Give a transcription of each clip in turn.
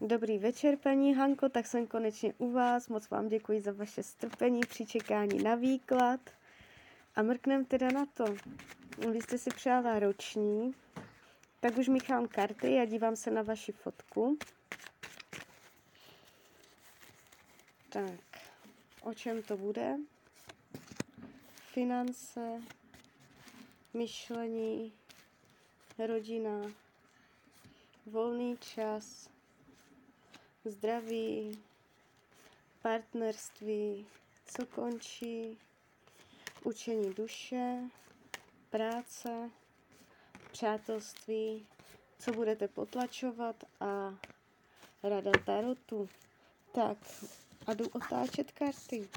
Dobrý večer, paní Hanko, tak jsem konečně u vás. Moc vám děkuji za vaše strpení při čekání na výklad. A mrknem teda na to. Vy jste si přála roční, tak už míchám karty a dívám se na vaši fotku. Tak, o čem to bude? Finance, myšlení, rodina, volný čas, zdraví, partnerství, co končí, učení duše, práce, přátelství, co budete potlačovat a rada tarotu. Tak a jdu otáčet karty.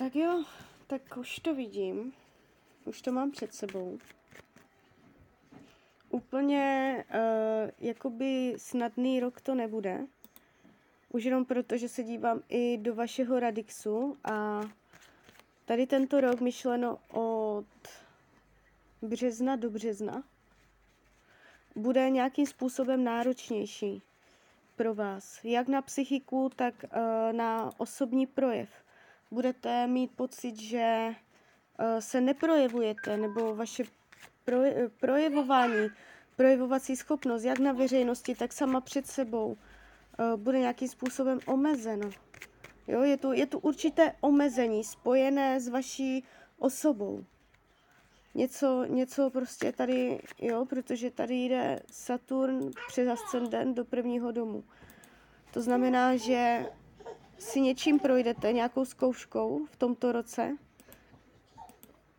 Tak jo, tak už to vidím. Už to mám před sebou. Úplně uh, jakoby snadný rok to nebude. Už jenom proto, že se dívám i do vašeho Radixu a tady tento rok myšleno od března do března bude nějakým způsobem náročnější pro vás. Jak na psychiku, tak uh, na osobní projev. Budete mít pocit, že uh, se neprojevujete, nebo vaše proje- projevování, projevovací schopnost, jak na veřejnosti, tak sama před sebou, uh, bude nějakým způsobem omezeno. Jo, je, tu, je tu určité omezení spojené s vaší osobou. Něco, něco prostě tady, jo, protože tady jde Saturn přes ascendent do prvního domu. To znamená, že si něčím projdete, nějakou zkouškou v tomto roce,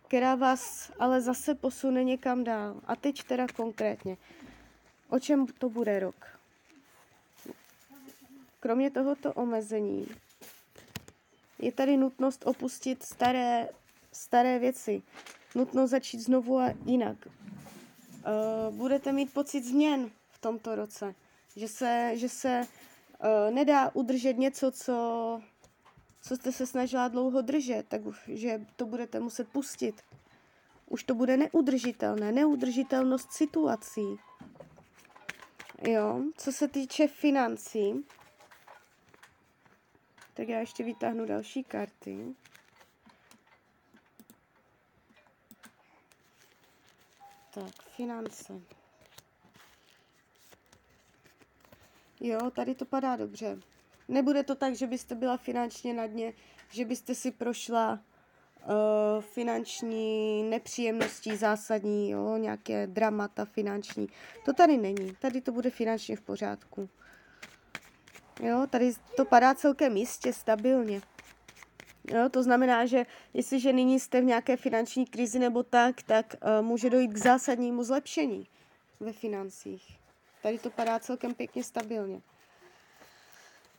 která vás ale zase posune někam dál. A teď teda konkrétně. O čem to bude rok? Kromě tohoto omezení je tady nutnost opustit staré, staré věci. Nutno začít znovu a jinak. Uh, budete mít pocit změn v tomto roce. Že se, že se nedá udržet něco, co, co jste se snažila dlouho držet, takže to budete muset pustit. Už to bude neudržitelné, neudržitelnost situací. Jo, co se týče financí, tak já ještě vytáhnu další karty. Tak, finance. Jo, tady to padá dobře. Nebude to tak, že byste byla finančně na dně, že byste si prošla uh, finanční nepříjemnosti zásadní, jo, nějaké dramata finanční. To tady není. Tady to bude finančně v pořádku. Jo, tady to padá celkem jistě, stabilně. Jo, to znamená, že jestliže nyní jste v nějaké finanční krizi nebo tak, tak uh, může dojít k zásadnímu zlepšení ve financích. Tady to padá celkem pěkně stabilně.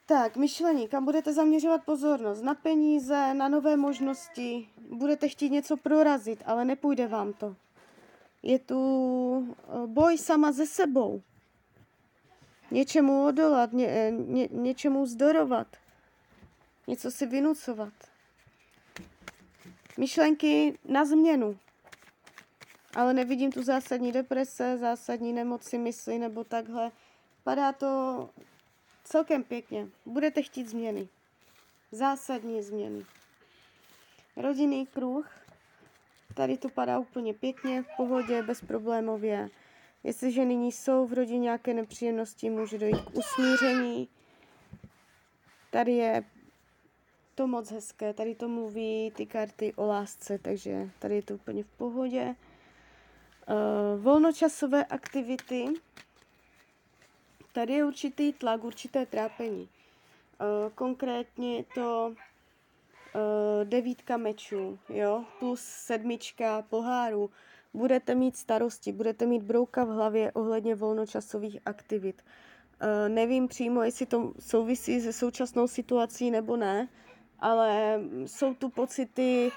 Tak, myšlení, kam budete zaměřovat pozornost? Na peníze, na nové možnosti, budete chtít něco prorazit, ale nepůjde vám to. Je tu eh, boj sama ze sebou. Něčemu odolat, ně, eh, ně, něčemu zdorovat, něco si vynucovat myšlenky na změnu. Ale nevidím tu zásadní deprese, zásadní nemoci mysli nebo takhle. Padá to celkem pěkně. Budete chtít změny. Zásadní změny. Rodinný kruh. Tady to padá úplně pěkně, v pohodě, bezproblémově. Jestliže nyní jsou v rodině nějaké nepříjemnosti, může dojít k usmíření. Tady je to moc hezké. Tady to mluví ty karty o lásce, takže tady je to úplně v pohodě. Uh, volnočasové aktivity. Tady je určitý tlak, určité trápení. Uh, konkrétně to uh, devítka mečů, jo, plus sedmička poháru. Budete mít starosti, budete mít brouka v hlavě ohledně volnočasových aktivit. Nevím přímo, jestli to souvisí se současnou situací nebo ne, ale jsou tu pocity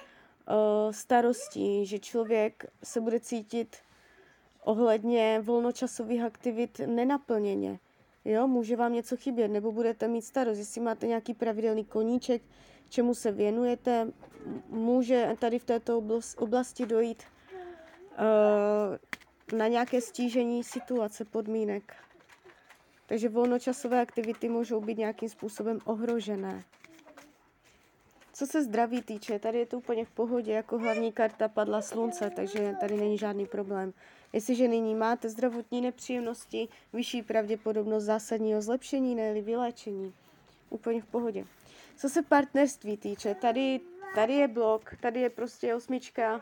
starostí, že člověk se bude cítit ohledně volnočasových aktivit nenaplněně. Jo, může vám něco chybět, nebo budete mít starost, jestli máte nějaký pravidelný koníček, čemu se věnujete, může tady v této oblasti dojít uh, na nějaké stížení situace, podmínek. Takže volnočasové aktivity můžou být nějakým způsobem ohrožené. Co se zdraví týče, tady je to úplně v pohodě, jako hlavní karta padla slunce, takže tady není žádný problém. Jestliže nyní máte zdravotní nepříjemnosti, vyšší pravděpodobnost zásadního zlepšení, ne vyléčení. Úplně v pohodě. Co se partnerství týče, tady, tady je blok, tady je prostě osmička,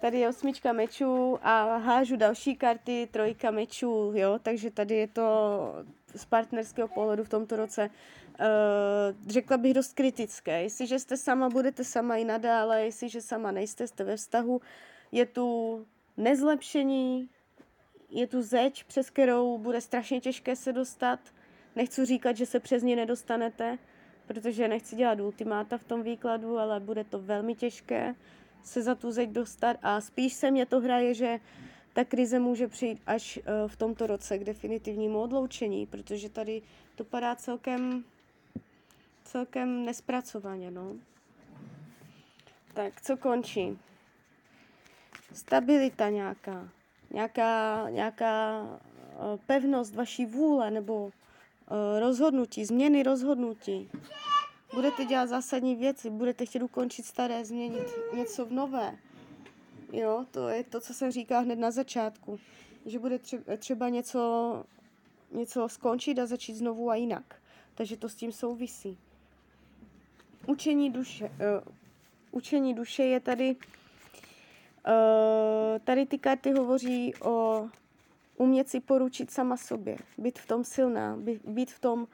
tady je osmička mečů a hážu další karty, trojka mečů, jo, takže tady je to z partnerského pohledu v tomto roce uh, řekla bych dost kritické. Jestliže jste sama, budete sama i nadále, jestliže sama nejste, jste ve vztahu, je tu nezlepšení, je tu zeď, přes kterou bude strašně těžké se dostat. Nechci říkat, že se přes ně nedostanete, protože nechci dělat ultimáta v tom výkladu, ale bude to velmi těžké se za tu zeď dostat a spíš se mě to hraje, že ta krize může přijít až uh, v tomto roce k definitivnímu odloučení, protože tady to padá celkem, celkem nespracovaně, no. Tak, co končí? Stabilita nějaká, nějaká, nějaká uh, pevnost vaší vůle nebo uh, rozhodnutí, změny rozhodnutí. Budete dělat zásadní věci, budete chtět ukončit staré, změnit něco v nové. Jo, to je to, co jsem říkala hned na začátku. Že bude třeba něco, něco skončit a začít znovu a jinak. Takže to s tím souvisí. Učení duše. Uh, učení duše je tady Uh, tady ty karty hovoří o umět si poručit sama sobě, být v tom silná, být, v tom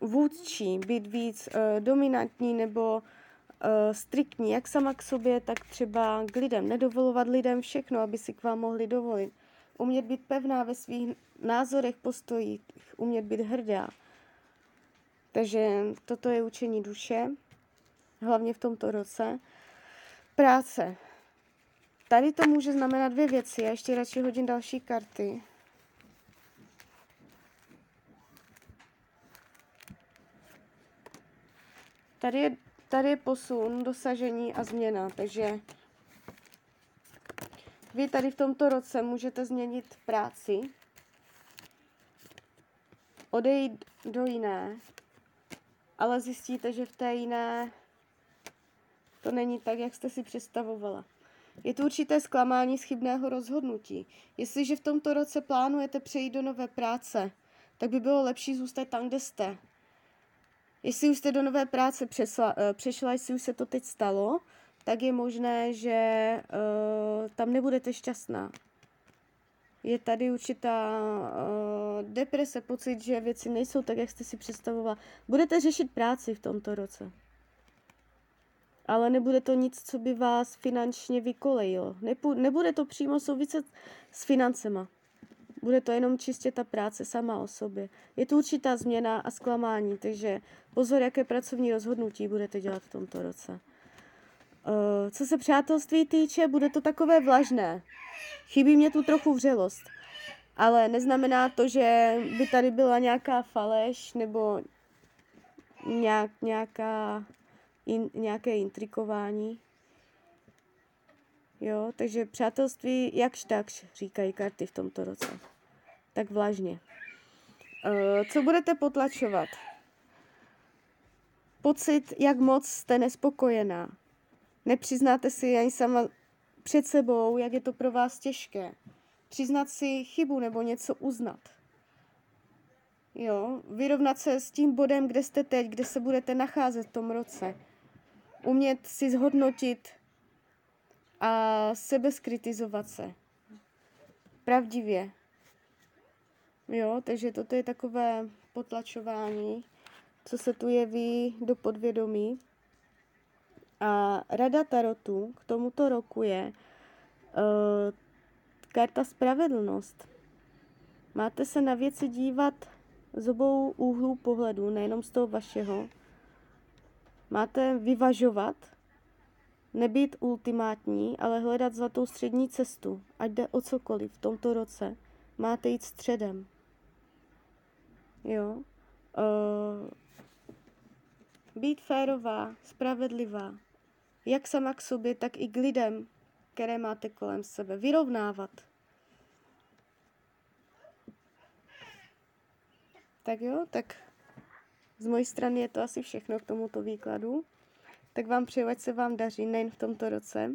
vůdčí, být víc uh, dominantní nebo striktní, jak sama k sobě, tak třeba k lidem. Nedovolovat lidem všechno, aby si k vám mohli dovolit. Umět být pevná ve svých názorech, postojích, umět být hrdá. Takže toto je učení duše, hlavně v tomto roce. Práce. Tady to může znamenat dvě věci. Já ještě radši hodím další karty. Tady je, tady je posun, dosažení a změna, takže vy tady v tomto roce můžete změnit práci, odejít do jiné, ale zjistíte, že v té jiné to není tak, jak jste si představovala. Je tu určité zklamání z chybného rozhodnutí. Jestliže v tomto roce plánujete přejít do nové práce, tak by bylo lepší zůstat tam, kde jste. Jestli už jste do nové práce přesla, uh, přešla, jestli už se to teď stalo, tak je možné, že uh, tam nebudete šťastná. Je tady určitá uh, deprese, pocit, že věci nejsou tak, jak jste si představovala. Budete řešit práci v tomto roce ale nebude to nic, co by vás finančně vykolejilo. Nebude to přímo souviset s financema. Bude to jenom čistě ta práce sama o sobě. Je tu určitá změna a zklamání, takže pozor, jaké pracovní rozhodnutí budete dělat v tomto roce. Uh, co se přátelství týče, bude to takové vlažné. Chybí mě tu trochu vřelost. Ale neznamená to, že by tady byla nějaká faleš nebo nějak, nějaká in, nějaké intrikování. Jo, takže přátelství jakž takž, říkají karty v tomto roce. Tak vlažně. Uh, co budete potlačovat? Pocit, jak moc jste nespokojená. Nepřiznáte si ani sama před sebou, jak je to pro vás těžké. Přiznat si chybu nebo něco uznat. Jo, vyrovnat se s tím bodem, kde jste teď, kde se budete nacházet v tom roce umět si zhodnotit a sebe skritizovat se. Pravdivě. Jo, takže toto je takové potlačování, co se tu jeví do podvědomí. A rada Tarotu k tomuto roku je uh, karta spravedlnost. Máte se na věci dívat z obou úhlů pohledu, nejenom z toho vašeho, Máte vyvažovat, nebýt ultimátní, ale hledat zlatou střední cestu, ať jde o cokoliv v tomto roce. Máte jít středem. jo. Uh, být férová, spravedlivá, jak sama k sobě, tak i k lidem, které máte kolem sebe. Vyrovnávat. Tak jo, tak z mojí strany je to asi všechno k tomuto výkladu. Tak vám přeju, ať se vám daří nejen v tomto roce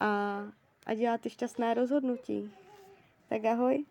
a, a děláte šťastná rozhodnutí. Tak ahoj.